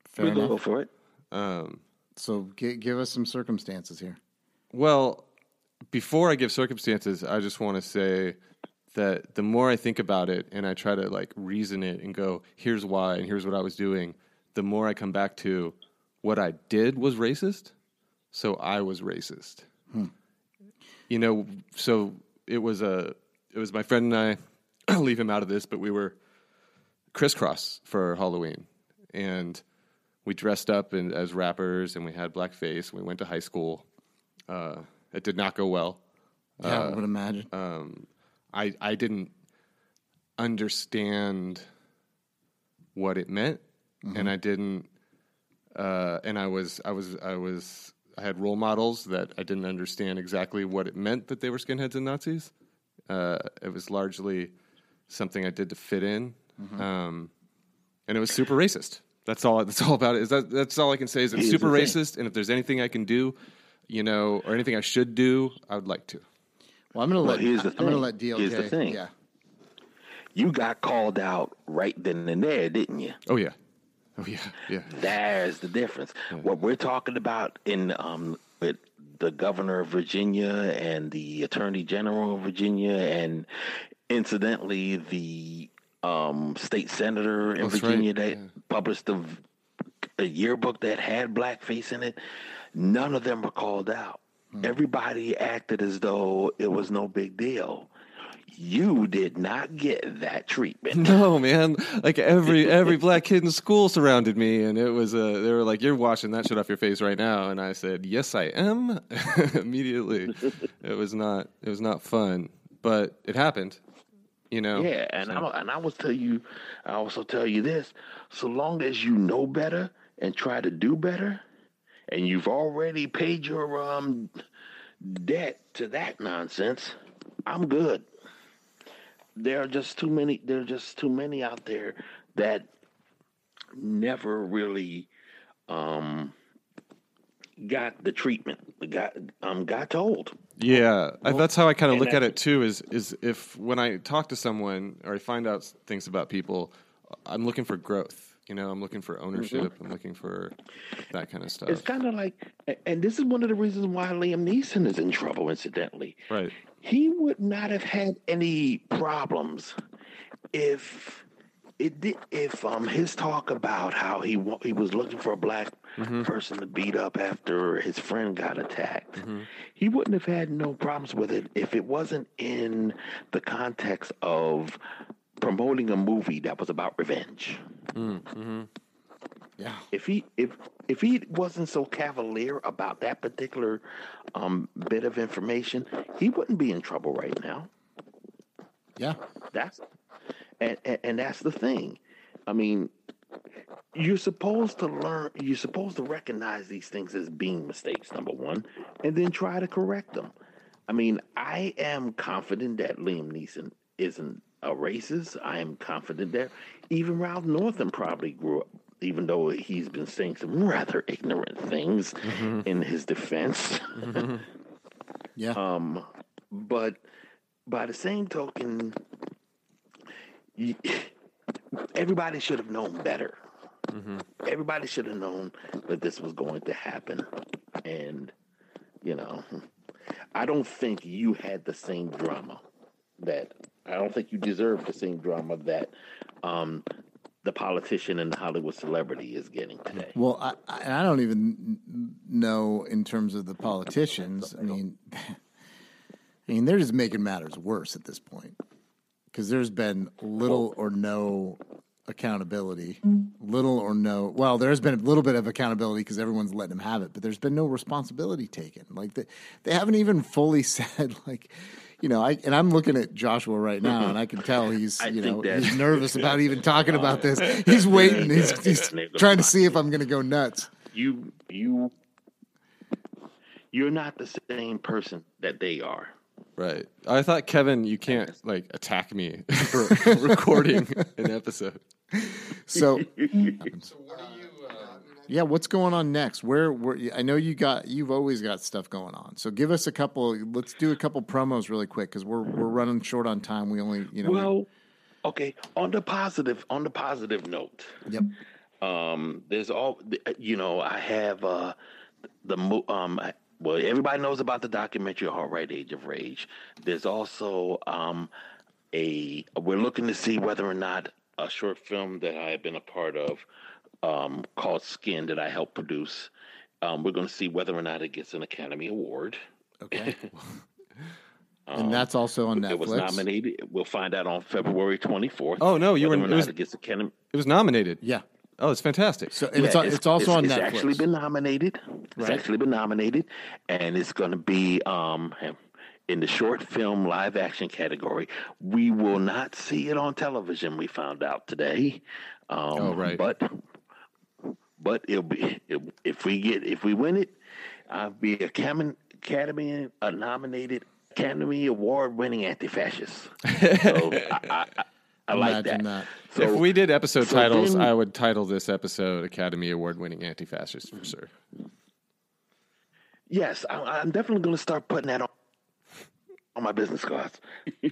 Fair we enough. go for it. Um, So gi- give us some circumstances here. well, before I give circumstances, I just want to say that the more I think about it and I try to like reason it and go, here's why and here's what I was doing, the more I come back to what I did was racist, so I was racist. You know, so it was a it was my friend and I. I'll leave him out of this, but we were crisscross for Halloween, and we dressed up in, as rappers, and we had blackface. We went to high school. Uh, it did not go well. Yeah, Uh, I would imagine. I I didn't understand what it meant, and I didn't. Uh, and I was I was I was I had role models that I didn't understand exactly what it meant that they were skinheads and Nazis. Uh, it was largely something I did to fit in, um, and it was super racist. That's all. That's all about it. Is that that's all I can say is it's Here's super racist. And if there's anything I can do, you know, or anything I should do, I would like to. Well, I'm going to let here's the I'm going to let DLJ. Here's the thing. Yeah. You got called out right then and there, didn't you? Oh yeah, oh yeah, yeah. There's the difference. What we're talking about in um, with the governor of Virginia and the attorney general of Virginia, and incidentally, the um, state senator in That's right, Virginia that yeah. published a, a yearbook that had blackface in it. None of them were called out. Hmm. Everybody acted as though it was no big deal. You did not get that treatment. No, man. Like every every black kid in school surrounded me, and it was uh, they were like, "You're washing that shit off your face right now," and I said, "Yes, I am." Immediately, it was not it was not fun, but it happened. You know. Yeah, and I and I will tell you, I also tell you this: so long as you know better and try to do better, and you've already paid your um debt to that nonsense, I'm good. There are just too many. There are just too many out there that never really um got the treatment. Got um got told. Yeah, I, that's how I kind of look at it too. Is is if when I talk to someone or I find out things about people, I'm looking for growth. You know, I'm looking for ownership. I'm looking for that kind of stuff. It's kind of like, and this is one of the reasons why Liam Neeson is in trouble. Incidentally, right. he would not have had any problems if it did if um his talk about how he wa- he was looking for a black person to beat up after his friend got attacked he wouldn't have had no problems with it if it wasn't in the context of promoting a movie that was about revenge. Yeah. if he if if he wasn't so cavalier about that particular um bit of information he wouldn't be in trouble right now. Yeah. that's and, and and that's the thing. I mean, you're supposed to learn. You're supposed to recognize these things as being mistakes. Number one, and then try to correct them. I mean, I am confident that Liam Neeson isn't a racist. I am confident that even Ralph Northam probably grew up, even though he's been saying some rather ignorant things in his defense. Yeah. Um, but by the same token, you, everybody should have known better. Everybody should have known that this was going to happen, and you know, I don't think you had the same drama that I don't think you deserve the same drama that um, the politician and the Hollywood celebrity is getting today. Well, I, I, don't even know in terms of the politicians. I mean, I mean, they're just making matters worse at this point because there's been little or no accountability, little or no. Well, there's been a little bit of accountability because everyone's letting them have it, but there's been no responsibility taken. Like they, they haven't even fully said like. You know, I and I'm looking at Joshua right now, and I can tell he's you know that- he's nervous about even talking about this. He's waiting. He's, he's trying to see if I'm going to go nuts. you you you're not the same person that they are. Right. I thought Kevin, you can't like attack me for recording an episode. So, yeah, what's going on next? Where, where? I know you got, you've always got stuff going on. So, give us a couple. Let's do a couple promos really quick because we're we're running short on time. We only, you know, Well, okay. On the positive, on the positive note, yep, um, there's all you know. I have uh, the mo- um. I- Well, everybody knows about the documentary "Alt-Right Age of Rage." There's also um, a. We're looking to see whether or not a short film that I have been a part of, um, called "Skin," that I helped produce. Um, we're going to see whether or not it gets an Academy Award. okay. and that's also on Netflix. It was nominated. We'll find out on February 24th. Oh, no, you whether were- it not was- it gets Academy. It was nominated. Yeah. Oh, it's fantastic. So and it's, Yeah, on- it's also on Netflix. it's Netflix. actually been nominated. It's Right. actually been nominated, and it's going to be um, in the short film live action category. We will not see it on television. We found out today. Um, Oh, right. But but it'll be it, if we get if we win it, I'll be a Academy Academy a nominated Academy Award winning anti-fascist. So I, I, I, I like Imagine that. that. So if we did episode so titles, then- I would title this episode Academy Award winning anti fascist for sure. yes, I, I'm definitely going to start putting that on on my business cards.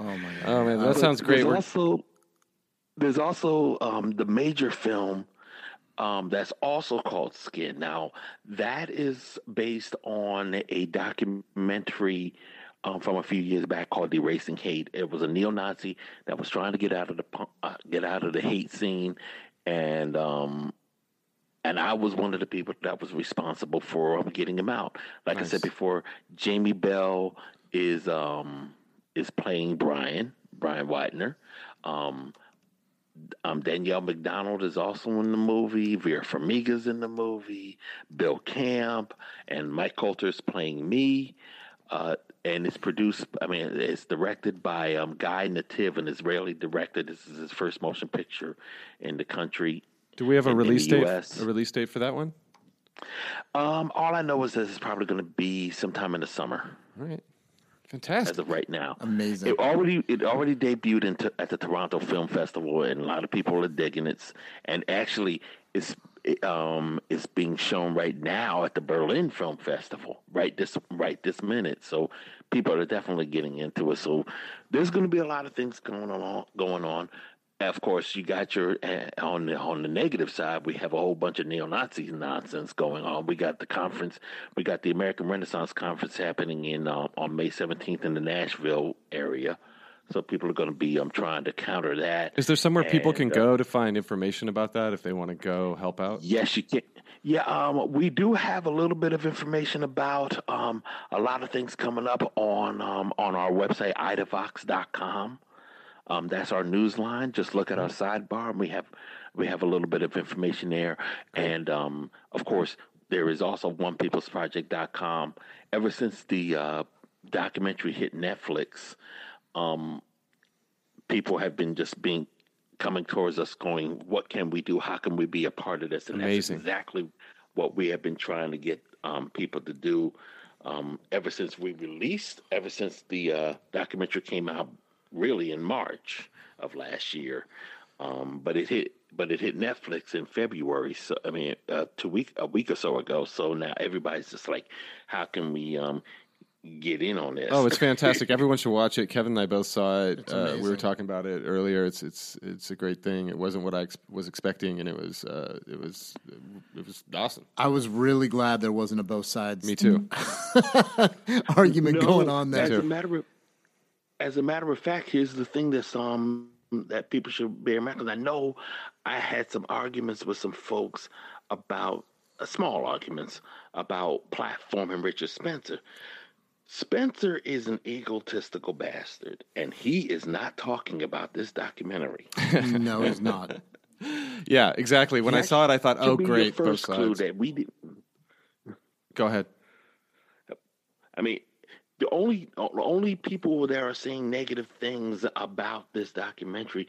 Oh my god. Oh man, that sounds great. There's also there's also um, the major film um, that's also called Skin. Now that is based on a documentary um, from a few years back called "Erasing Hate." It was a neo-Nazi that was trying to get out of the uh, get out of the hate scene, and um, and I was one of the people that was responsible for um, getting him out. Like I said before, Jamie Bell is um, is playing Brian Bryon Widner. Um, um, Danielle Macdonald is also in the movie. Vera Farmiga's in the movie. Bill Camp and Mike Colter is playing me. Uh, and it's produced. I mean, it's directed by um, Guy Nativ, an Israeli director. This is his first motion picture in the country. Do we have a in- in release the date? US. A release date for that one? Um, all I know is that it's probably going to be sometime in the summer, All right, as fantastic. of right now. Amazing. It already it already debuted into, at the Toronto Film Festival, and a lot of people are digging it. And actually, it's it, um it's being shown right now at the Berlin Film Festival, right this right this minute. So people are definitely getting into it. So there's going to be a lot of things going on going on. Of course, you got your uh, on the on the negative side. We have a whole bunch of neo-Nazi nonsense going on. We got the conference. We got the American Renaissance Conference happening in uh, on May 17th in the Nashville area. So people are going to be um trying to counter that. Is there somewhere people can uh, go to find information about that if they want to go help out? Yes, you can. Yeah, um, we do have a little bit of information about um, a lot of things coming up on um, on our website, idavox.com. Um, that's our news line. Just look at our sidebar, and we have we have a little bit of information there. And um, of course, there is also onepeoplesproject.com. Ever since the uh, documentary hit Netflix, um, people have been just being coming towards us going, what can we do? How can we be a part of this? And Amazing. that's exactly what we have been trying to get um, people to do um, ever since we released, ever since the uh, documentary came out really in March of last year. Um, but it hit but it hit Netflix in February. So I mean, uh, two week a week or so ago. So now everybody's just like, how can we um, get in on this? Oh, it's fantastic! Everyone should watch it. Kevin and I both saw it. Uh, we were talking about it earlier. It's it's it's a great thing. It wasn't what I ex- was expecting, and it was uh, it was it was awesome. I was really glad there wasn't a both sides Me too. argument No, going on there. As a matter of, as a matter of fact, here's the thing that's um that people should bear in mind. 'cause I know I had some arguments with some folks about uh, small arguments about platforming Richard Spencer. Spencer is an egotistical bastard, and he is not talking about this documentary. no, he's not. Yeah, exactly. When I saw it, I thought, "Oh, be your great, both first clue that we did. Go ahead. I mean, the only the only people that are saying negative things about this documentary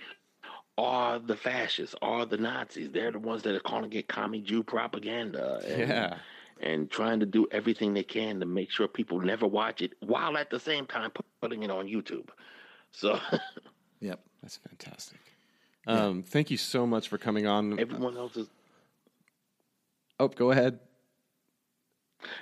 are the fascists, are the Nazis. They're the ones that are calling it commie Jew propaganda. And, Yeah. And trying to do everything they can to make sure people never watch it, while at the same time putting it on YouTube. So Yep. That's fantastic. Um, thank you so much for coming on. everyone else is Oh, go ahead.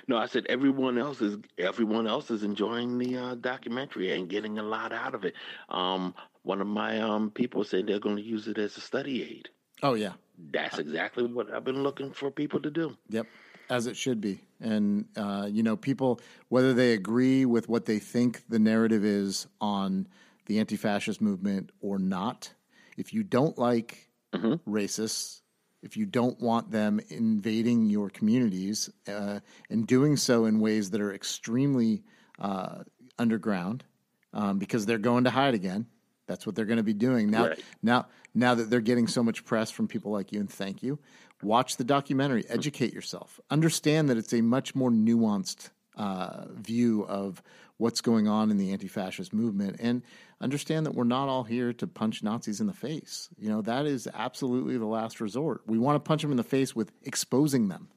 no. I said everyone else is everyone else is enjoying the uh, documentary and getting a lot out of it. Um, one of my um, people said they're going to use it as a study aid. Oh yeah. That's exactly what I've been looking for people to do. Yep, as it should be. And uh, you know, people whether they agree with what they think the narrative is on the anti-fascist movement or not, if you don't like racists, if you don't want them invading your communities uh, and doing so in ways that are extremely uh, underground, um, because they're going to hide again. That's what they're going to be doing now. Right. Now, now that they're getting so much press from people like you, and thank you. Watch the documentary, educate yourself, understand that it's a much more nuanced uh, view of what's going on in the anti-fascist movement and understand that we're not all here to punch Nazis in the face. You know, that is absolutely the last resort. We want to punch them in the face with exposing them,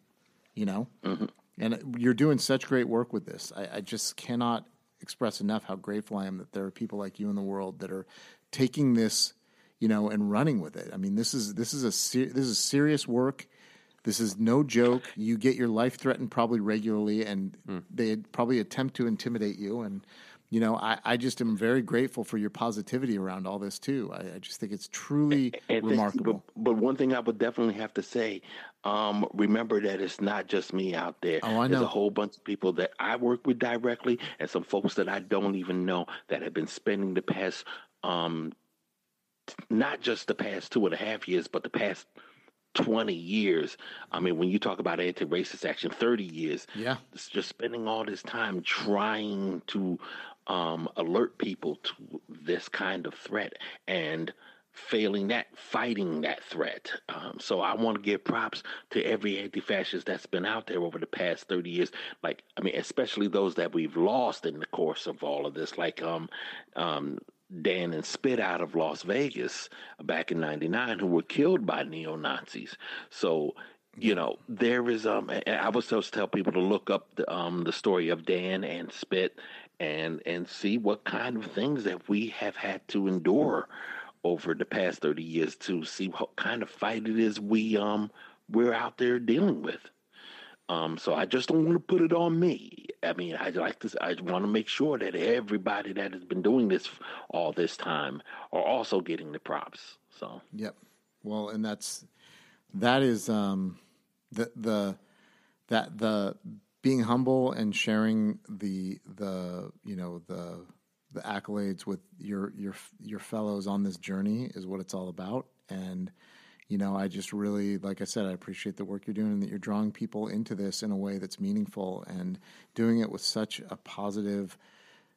you know? Mm-hmm. And you're doing such great work with this. I, I just cannot express enough how grateful I am that there are people like you in the world that are taking this, you know, and running with it. I mean, this is this is a ser- this is serious work. This is no joke. You get your life threatened probably regularly, and they probably attempt to intimidate you. And you know, I, I just am very grateful for your positivity around all this too. I, I just think it's truly And this- remarkable. but, but one thing I would definitely have to say, um, remember that it's not just me out there. Oh, I know. There's a whole bunch of people that I work with directly, and some folks that I don't even know that have been spending the past, um, t- not just the past two and a half years, but the past. 20 years. I mean, when you talk about anti racist action, 30 years. Yeah. It's just spending all this time trying to um, alert people to this kind of threat and failing that, fighting that threat. Um, so I want to give props to every anti-fascist that's been out there over the past 30 years. Like, I mean, especially those that we've lost in the course of all of this, like um, um, Dan and Spit out of Las Vegas back in 99 who were killed by neo-Nazis. So, you know, there is um I was supposed to tell people to look up the um the story of Dan and Spit and and see what kind of things that we have had to endure over the past 30 years to see what kind of fight it is we um we're out there dealing with. Um, so I just don't want to put it on me. I mean, I like this. I want to make sure that everybody that has been doing this all this time are also getting the props. So Yep. Well, and that's that is um, the the that the being humble and sharing the the you know the the accolades with your your your fellows on this journey is what it's all about. And you know, I just really, like I said, I appreciate the work you're doing and that you're drawing people into this in a way that's meaningful and doing it with such a positive,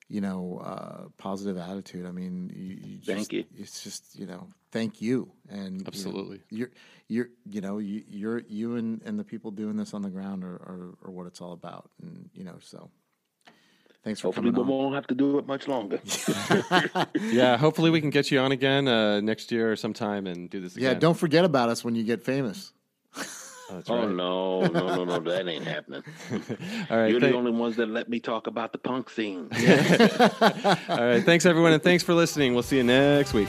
you know, uh, positive attitude. I mean, you, you Thank you. It's just, you know, thank you. And you know, Absolutely. you're, you're, you know, you, you're, you and, and the people doing this on the ground are, are, are what it's all about. And, you know, so thanks for hopefully we coming on. won't have to do it much longer. Yeah, hopefully we can get you on again uh, next year or sometime and do this again. Yeah. Don't forget about us when you get famous. Oh, that's oh no, no, no, no, that ain't happening. All right, You're thank- the only ones that let me talk about the punk scene. all right. Thanks everyone, and thanks for listening. We'll see you next week.